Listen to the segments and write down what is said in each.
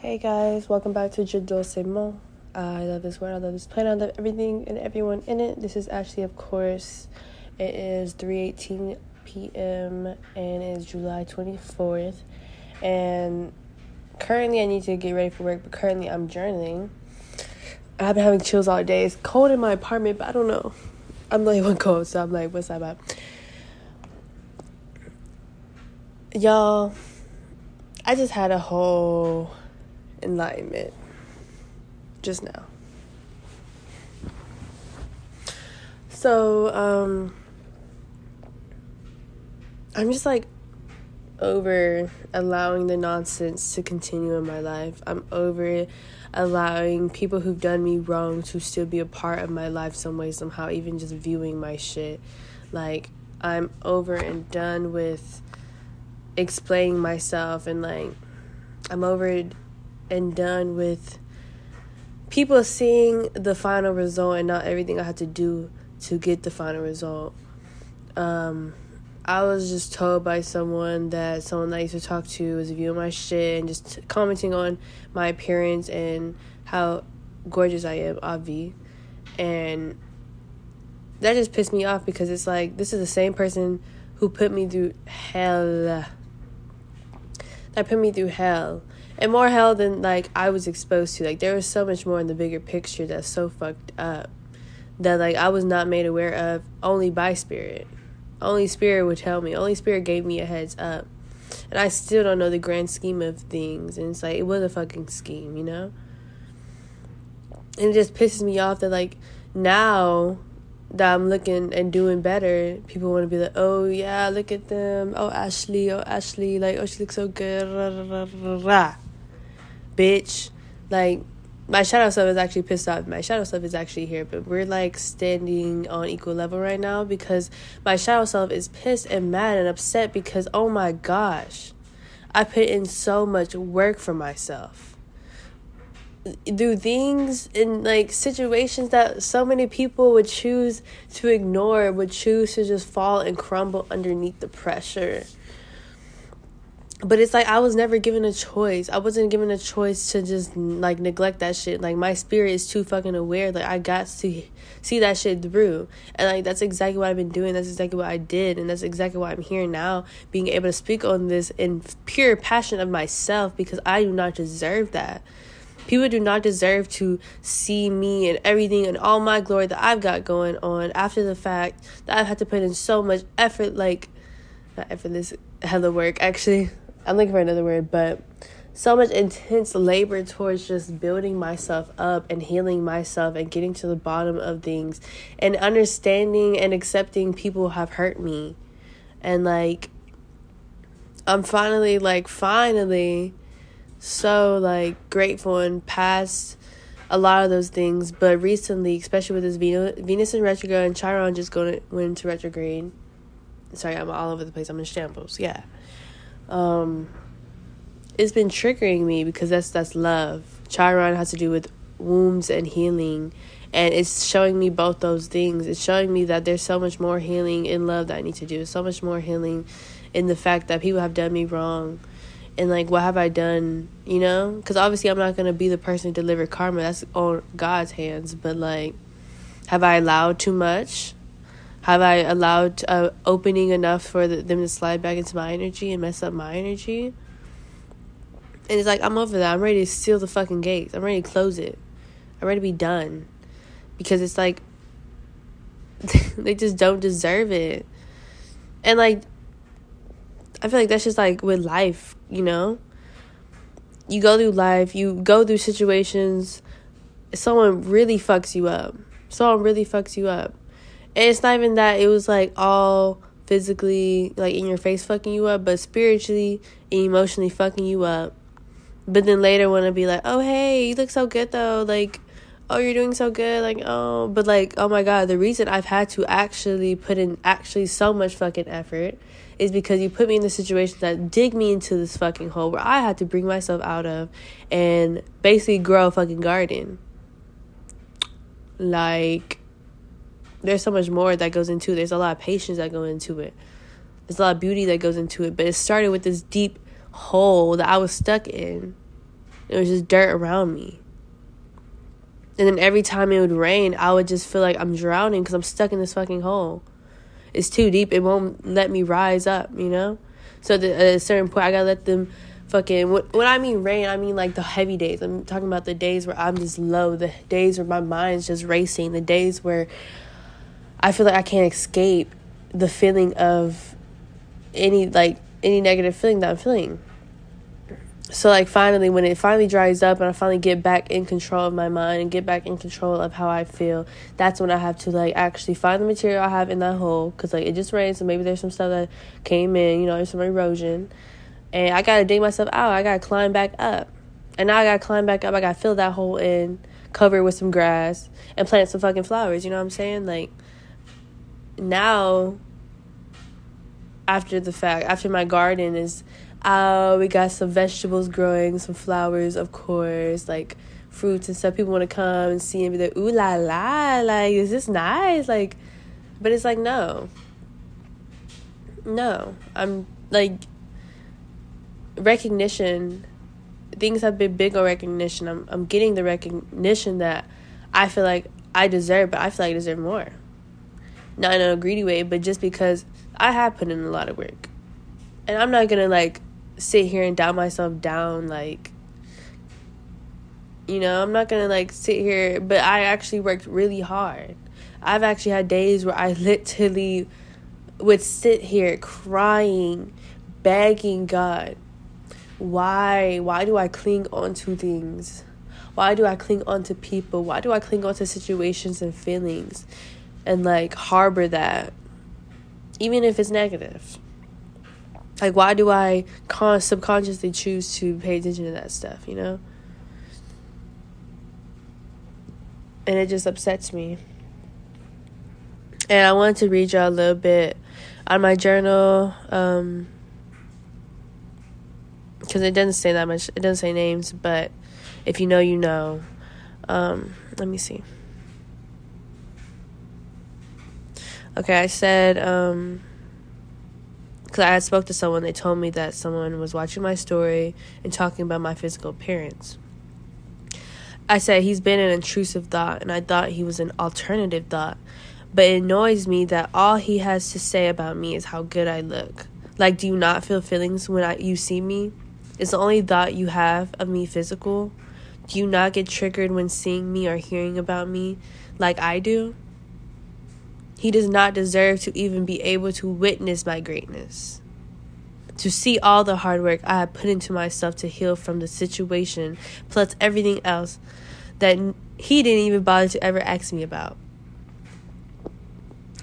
Hey guys, welcome back to Je Dulce Mo. I love this word, I love this planet, I love everything and everyone in it. This is Ashley, of course. It is 3.18 p.m. and it's July 24th. And currently I need to get ready for work, but currently I'm journaling. I've been having chills all day. It's cold in my apartment, but I don't know. I'm only one cold, so I'm like, what's that about? Y'all, I just had a whole enlightenment just now. So, um, I'm just like over allowing the nonsense to continue in my life. I'm over allowing people who've done me wrong to still be a part of my life some way, somehow, even just viewing my shit. Like, I'm over and done with explaining myself and like, I'm over and done with people seeing the final result and not everything I had to do to get the final result. Um, I was just told by someone that someone I used to talk to was viewing my shit and just commenting on my appearance and how gorgeous I am, Avi. And that just pissed me off because it's like this is the same person who put me through hell. That put me through hell and more hell than like I was exposed to. Like there was so much more in the bigger picture that's so fucked up that like I was not made aware of only by spirit. Only spirit would tell me. Only spirit gave me a heads up. And I still don't know the grand scheme of things. And it's like it was a fucking scheme, you know? And it just pisses me off that like now that I'm looking and doing better, people want to be like, oh yeah, look at them. Oh Ashley, oh Ashley, like oh she looks so good. Rah, rah, rah, bitch. Like, my shadow self is actually pissed off. My shadow self is actually here, but we're like standing on equal level right now because my shadow self is pissed and mad and upset because oh my gosh, I put in so much work for myself. Do things in like situations that so many people would choose to ignore, would choose to just fall and crumble underneath the pressure but it's like I was never given a choice. I wasn't given a choice to just like neglect that shit. Like my spirit is too fucking aware. Like I got to see that shit through. And like that's exactly what I've been doing. That's exactly what I did. And that's exactly why I'm here now, being able to speak on this in pure passion of myself because I do not deserve that. People do not deserve to see me and everything and all my glory that I've got going on after the fact that I've had to put in so much effort, like not effortless hella work actually I'm looking for another word, but so much intense labor towards just building myself up and healing myself and getting to the bottom of things and understanding and accepting people have hurt me. And like I'm finally like finally so like grateful and past a lot of those things, but recently, especially with this Venus, Venus in retrograde and Chiron just going went into retrograde. Sorry, I'm all over the place. I'm in shambles. Yeah um, it's been triggering me because that's that's love. Chiron has to do with wombs and healing, and it's showing me both those things. It's showing me that there's so much more healing in love that I need to do. So much more healing in the fact that people have done me wrong. And like, what have I done? You know, because obviously I'm not gonna be the person to deliver karma. That's on God's hands. But like, have I allowed too much? Have I allowed uh, opening enough for the, them to slide back into my energy and mess up my energy? And it's like, I'm over that. I'm ready to seal the fucking gates. I'm ready to close it. I'm ready to be done. Because it's like, they just don't deserve it. And like, I feel like that's just like with life, you know? You go through life, you go through situations, someone really fucks you up. Someone really fucks you up and it's not even that it was like all physically like in your face fucking you up, but spiritually and emotionally fucking you up. But then later want to be like, oh hey, you look so good though, like oh you're doing so good, like oh, but like oh my god, the reason I've had to actually put in actually so much fucking effort is because you put me in the situation that dig me into this fucking hole where I had to bring myself out of and basically grow a fucking garden. Like there's so much more that goes into it. There's a lot of patience that go into it. There's a lot of beauty that goes into it. But it started with this deep hole that I was stuck in. It was just dirt around me. And then every time it would rain, I would just feel like I'm drowning because I'm stuck in this fucking hole. It's too deep. It won't let me rise up, you know? So at a certain point, I gotta let them fucking. When I mean rain, I mean like the heavy days. I'm talking about the days where I'm just low, the days where my mind's just racing, the days where I feel like I can't escape the feeling of any, like, any negative feeling that I'm feeling. So like finally when it finally dries up and i finally get back in control of my mind and get back in control of how i feel that's when i have to like actually find the material i have in that hole. Because like it just rained so maybe there's some stuff that came in you know there's some erosion. And i gotta dig myself out. I gotta climb back up. And now i gotta climb back up. I gotta fill that hole in cover it with some grass and plant some fucking flowers you know what i'm saying? Like now after the fact after my garden is uh, we got some vegetables growing, some flowers, of course, like fruits and stuff. People want to come and see and be like, ooh la la, like, is this nice? Like, but it's like, no. No. I'm like, recognition, things have been big on recognition. I'm, I'm getting the recognition that I feel like I deserve, but I feel like I deserve more. Not in a greedy way, but just because I have put in a lot of work. And I'm not gonna like sit here and doubt myself down like you know i'm not gonna like sit here but i actually worked really hard. I've actually had days where i literally would sit here crying begging god why why do i cling on to things? Why do i cling on to people? Why do i cling on to situations and feelings and like harbor that even if it's negative like, why do I con- subconsciously choose to pay attention to that stuff, you know? And it just upsets me. And I wanted to read y'all a little bit on my journal. Um, because it doesn't say that much. It doesn't say names, but if you know, you know. Um, let me see. Okay, I said um, because I had spoke to someone, they told me that someone was watching my story and talking about my physical appearance. I said he's been an intrusive thought, and I thought he was an alternative thought. But it annoys me that all he has to say about me is how good I look. Like, do you not feel feelings when I, you see me? Is the only thought you have of me physical? Do you not get triggered when seeing me or hearing about me like I do? He does not deserve to even be able to witness my greatness. To see all the hard work I have put into myself to heal from the situation, plus everything else that he didn't even bother to ever ask me about.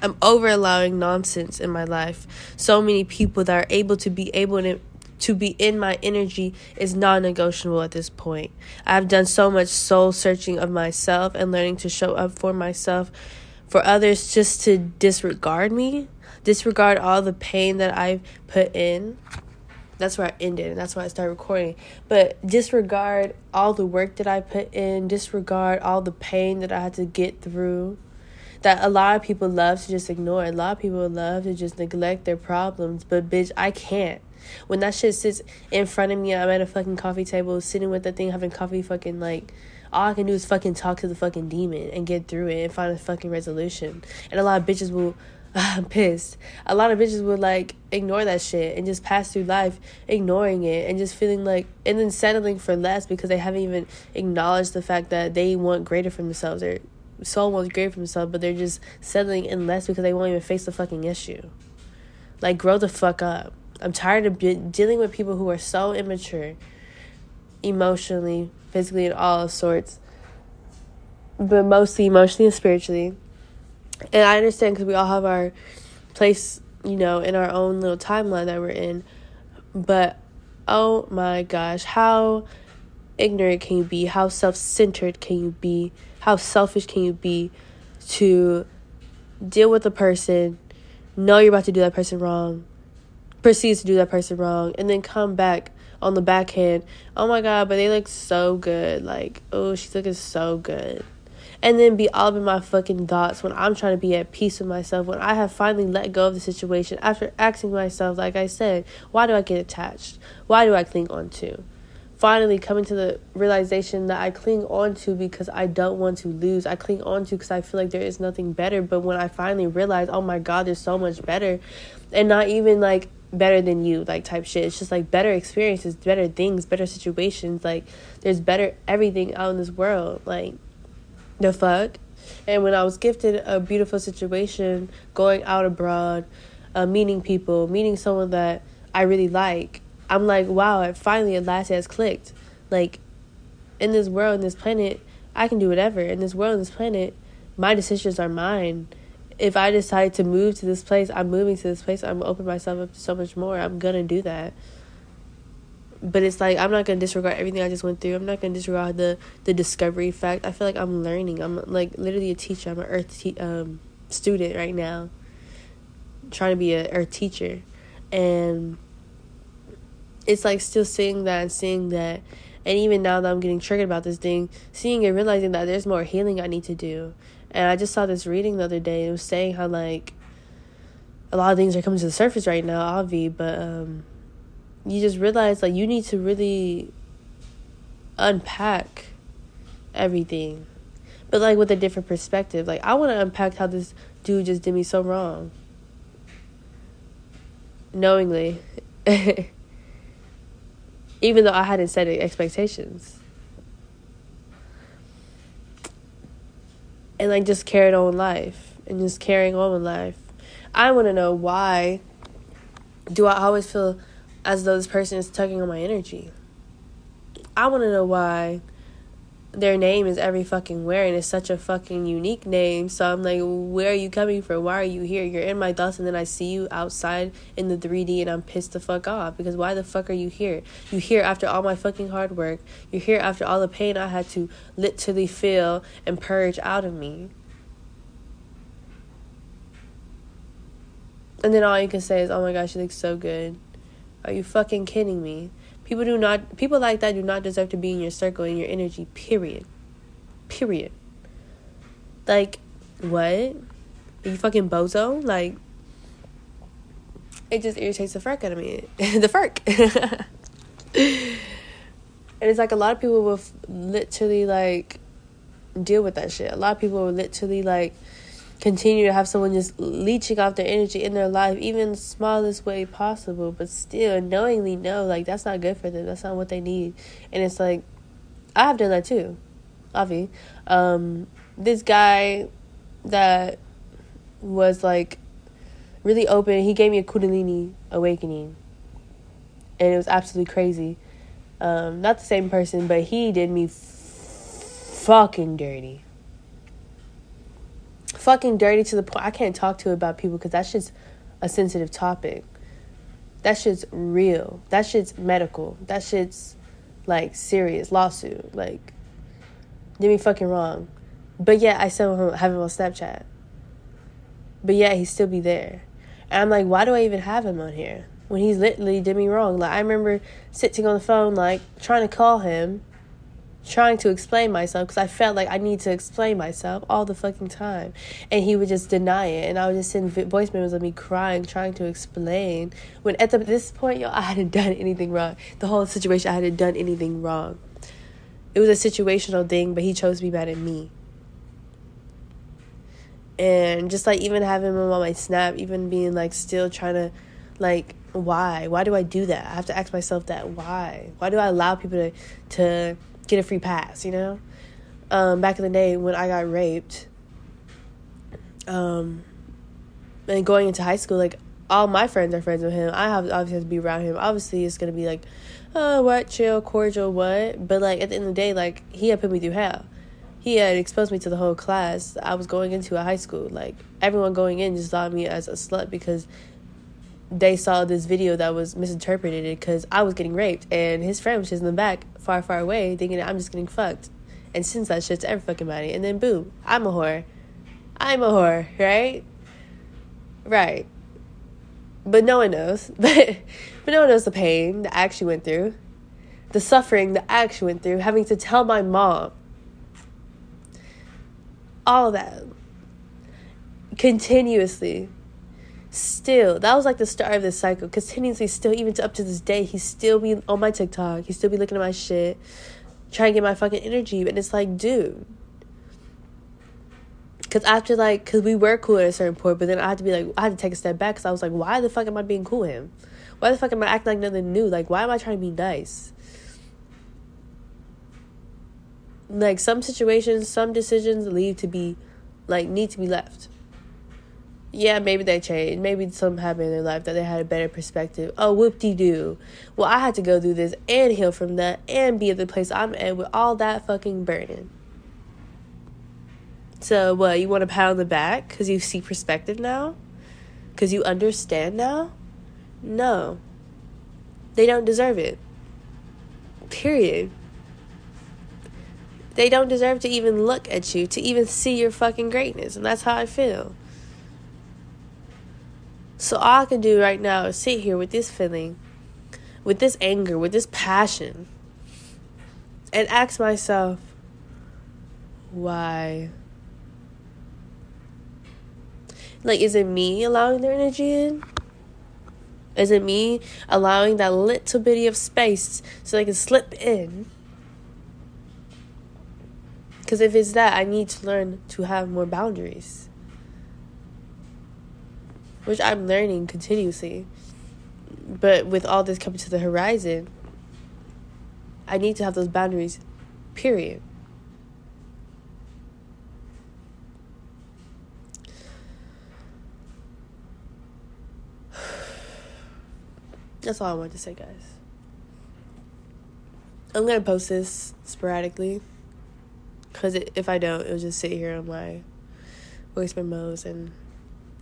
I'm over allowing nonsense in my life. So many people that are able to be able to to be in my energy is non negotiable at this point. I've done so much soul searching of myself and learning to show up for myself for others just to disregard me, disregard all the pain that I've put in. That's where I ended, and that's why I started recording. But disregard all the work that I put in, disregard all the pain that I had to get through. That a lot of people love to just ignore. A lot of people love to just neglect their problems. But bitch, I can't. When that shit sits in front of me, I'm at a fucking coffee table, sitting with the thing, having coffee, fucking like all I can do is fucking talk to the fucking demon and get through it and find a fucking resolution. And a lot of bitches will I'm pissed. A lot of bitches would like ignore that shit and just pass through life ignoring it and just feeling like and then settling for less because they haven't even acknowledged the fact that they want greater for themselves. Their soul wants greater for themselves, but they're just settling in less because they won't even face the fucking issue. Like grow the fuck up. I'm tired of be- dealing with people who are so immature emotionally, physically, and all sorts, but mostly emotionally and spiritually. And I understand because we all have our place, you know, in our own little timeline that we're in. But oh my gosh, how ignorant can you be? How self centered can you be? How selfish can you be to deal with a person, know you're about to do that person wrong, proceed to do that person wrong, and then come back on the backhand. Oh my god, but they look so good. Like, oh, she's looking so good. And then be all in my fucking thoughts when I'm trying to be at peace with myself, when I have finally let go of the situation after asking myself, like I said, why do I get attached? Why do I cling on to? finally coming to the realization that I cling on to because I don't want to lose. I cling on to because I feel like there is nothing better. But when I finally realize, oh my God, there's so much better, and not even like better than you, like type shit. It's just like better experiences, better things, better situations. Like there's better everything out in this world. Like the fuck. And when I was gifted a beautiful situation, going out abroad, uh, meeting people, meeting someone that I really like, I'm like, wow, it finally at last has clicked. Like, in this world, in this planet, I can do whatever. In this world, in this planet, my decisions are mine. If I decide to move to this place, I'm moving to this place. I'm opening myself up to so much more. I'm gonna do that. But it's like I'm not gonna disregard everything I just went through. I'm not gonna disregard the the discovery fact. I feel like I'm learning. I'm like literally a teacher. I'm an earth te- um, student right now, trying to be a earth teacher, and it's like still seeing that and seeing that and even now that I'm getting triggered about this thing, seeing and realizing that there's more healing I need to do. And I just saw this reading the other day. It was saying how like a lot of things are coming to the surface right now, Avi, but um you just realize like you need to really unpack everything. But like with a different perspective. Like I want to unpack how this dude just did me so wrong. Knowingly. even though I hadn't set expectations. And like just carried on with life and just carrying on with life. I want to know why do I always feel as though this person is tugging on my energy? I want to know why their name is every fucking where and it's such a fucking unique name. So I'm like, where are you coming from? Why are you here? You're in my thoughts and then I see you outside in the 3D and I'm pissed the fuck off because why the fuck are you here? You here after all my fucking hard work. You're here after all the pain I had to literally feel and purge out of me. And then all you can say is, "Oh my gosh, she looks so good." Are you fucking kidding me? People do not people like that do not deserve to be in your circle in your energy, period. Period. Like, what? Are you fucking bozo? Like it just irritates the fuck out of me. the fuck. and it's like a lot of people will literally like deal with that shit. A lot of people will literally like continue to have someone just leeching off their energy in their life, even the smallest way possible, but still knowingly know like that's not good for them. That's not what they need. And it's like I have done that too. Avi. Um, this guy that was like really open, he gave me a Kundalini awakening. And it was absolutely crazy. Um, not the same person, but he did me f- fucking dirty fucking dirty to the point I can't talk to about people because that's just a sensitive topic. That shit's real. That shit's medical. That shit's like serious lawsuit. Like, did me fucking wrong. But yet I still have him on Snapchat. But yet he still be there. And I'm like, why do I even have him on here? When he's literally did me wrong. Like I remember sitting on the phone, like trying to call him trying to explain myself because I felt like I need to explain myself all the fucking time. And he would just deny it. And I would just send voice memos of me crying, trying to explain. When at the, this point, yo, I hadn't done anything wrong. The whole situation, I hadn't done anything wrong. It was a situational thing, but he chose to be mad at me. And just like even having him on my snap, even being like still trying to, like, why? Why do I do that? I have to ask myself that. Why? Why do I allow people to, to, get a free pass, you know? Um, back in the day when I got raped, um, and going into high school, like all my friends are friends with him. I have obviously have to be around him. Obviously, it's gonna be like, oh, what, chill, cordial, what? But like at the end of the day, like he had put me through hell. He had exposed me to the whole class. I was going into a high school. Like everyone going in just saw me as a slut because they saw this video that was misinterpreted because I was getting raped and his friend was just in the back, far, far away, thinking I'm just getting fucked. And since that shit's every fucking body, and then boom, I'm a whore. I'm a whore, right? Right. But no one knows. But no one knows the pain that I actually went through. The suffering that I actually went through, having to tell my mom. All that. Continuously still that was like the start of this cycle continuously still even to up to this day he still be on my tiktok he still be looking at my shit trying to get my fucking energy and it's like dude. Because after like because we were cool at a certain point but then i had to be like i had to take a step back because i was like why the fuck am i being cool with him? Why the fuck am i acting like nothing new? Like why am i trying to be nice? Like some situations some decisions leave to be like need to be left yeah, maybe they changed. Maybe something happened in their life that they had a better perspective. Oh, whoop de doo. Well, I had to go through this and heal from that and be at the place I'm at with all that fucking burden. So, what, you want to pat on the back because you see perspective now? Because you understand now? No. They don't deserve it. Period. They don't deserve to even look at you, to even see your fucking greatness. And that's how I feel. So all I can do right now is sit here with this feeling, with this anger, with this passion, and ask myself, why? Like, is it me allowing their energy in? Is it me allowing that little bitty of space so they can slip in? Because if it's that, I need to learn to have more boundaries which I'm learning continuously. But with all this coming to the horizon, I need to have those boundaries, period. That's all I wanted to say, guys. I'm gonna post this sporadically because if I don't, it'll just sit here on my voice memos and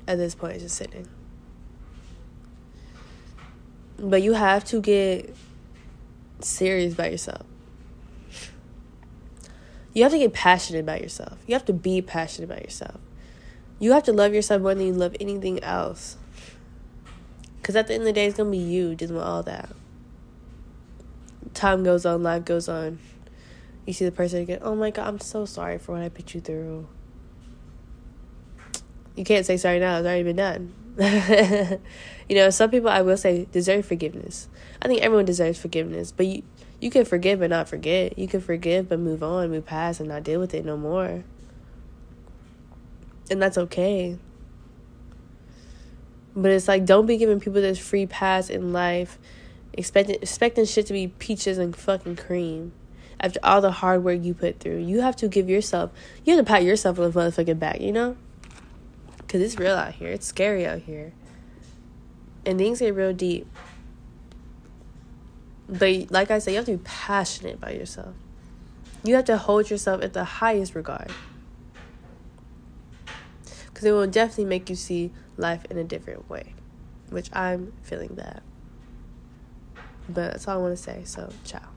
at this point is just sitting. But you have to get serious about yourself. You have to get passionate about yourself. You have to be passionate about yourself. You have to love yourself more than you love anything else. Because at the end of the day, it's going to be you dealing with all that. Time goes on, life goes on. You see the person again, oh my God, I'm so sorry for what I put you through you can't say sorry now. It's already been done. you know, some people I will say deserve forgiveness. I think everyone deserves forgiveness, but you you can forgive but not forget. You can forgive but move on, move past, and not deal with it no more. And that's okay. But it's like don't be giving people this free pass in life, expecting expecting shit to be peaches and fucking cream. After all the hard work you put through, you have to give yourself. You have to pat yourself on the motherfucking back. You know because it's real out here. It's scary out here. And things get real deep. But like I said, you have to be passionate about yourself. You have to hold yourself at the highest regard. Because it will definitely make you see life in a different way. Which I'm feeling that. But that's all I want to say. So, ciao.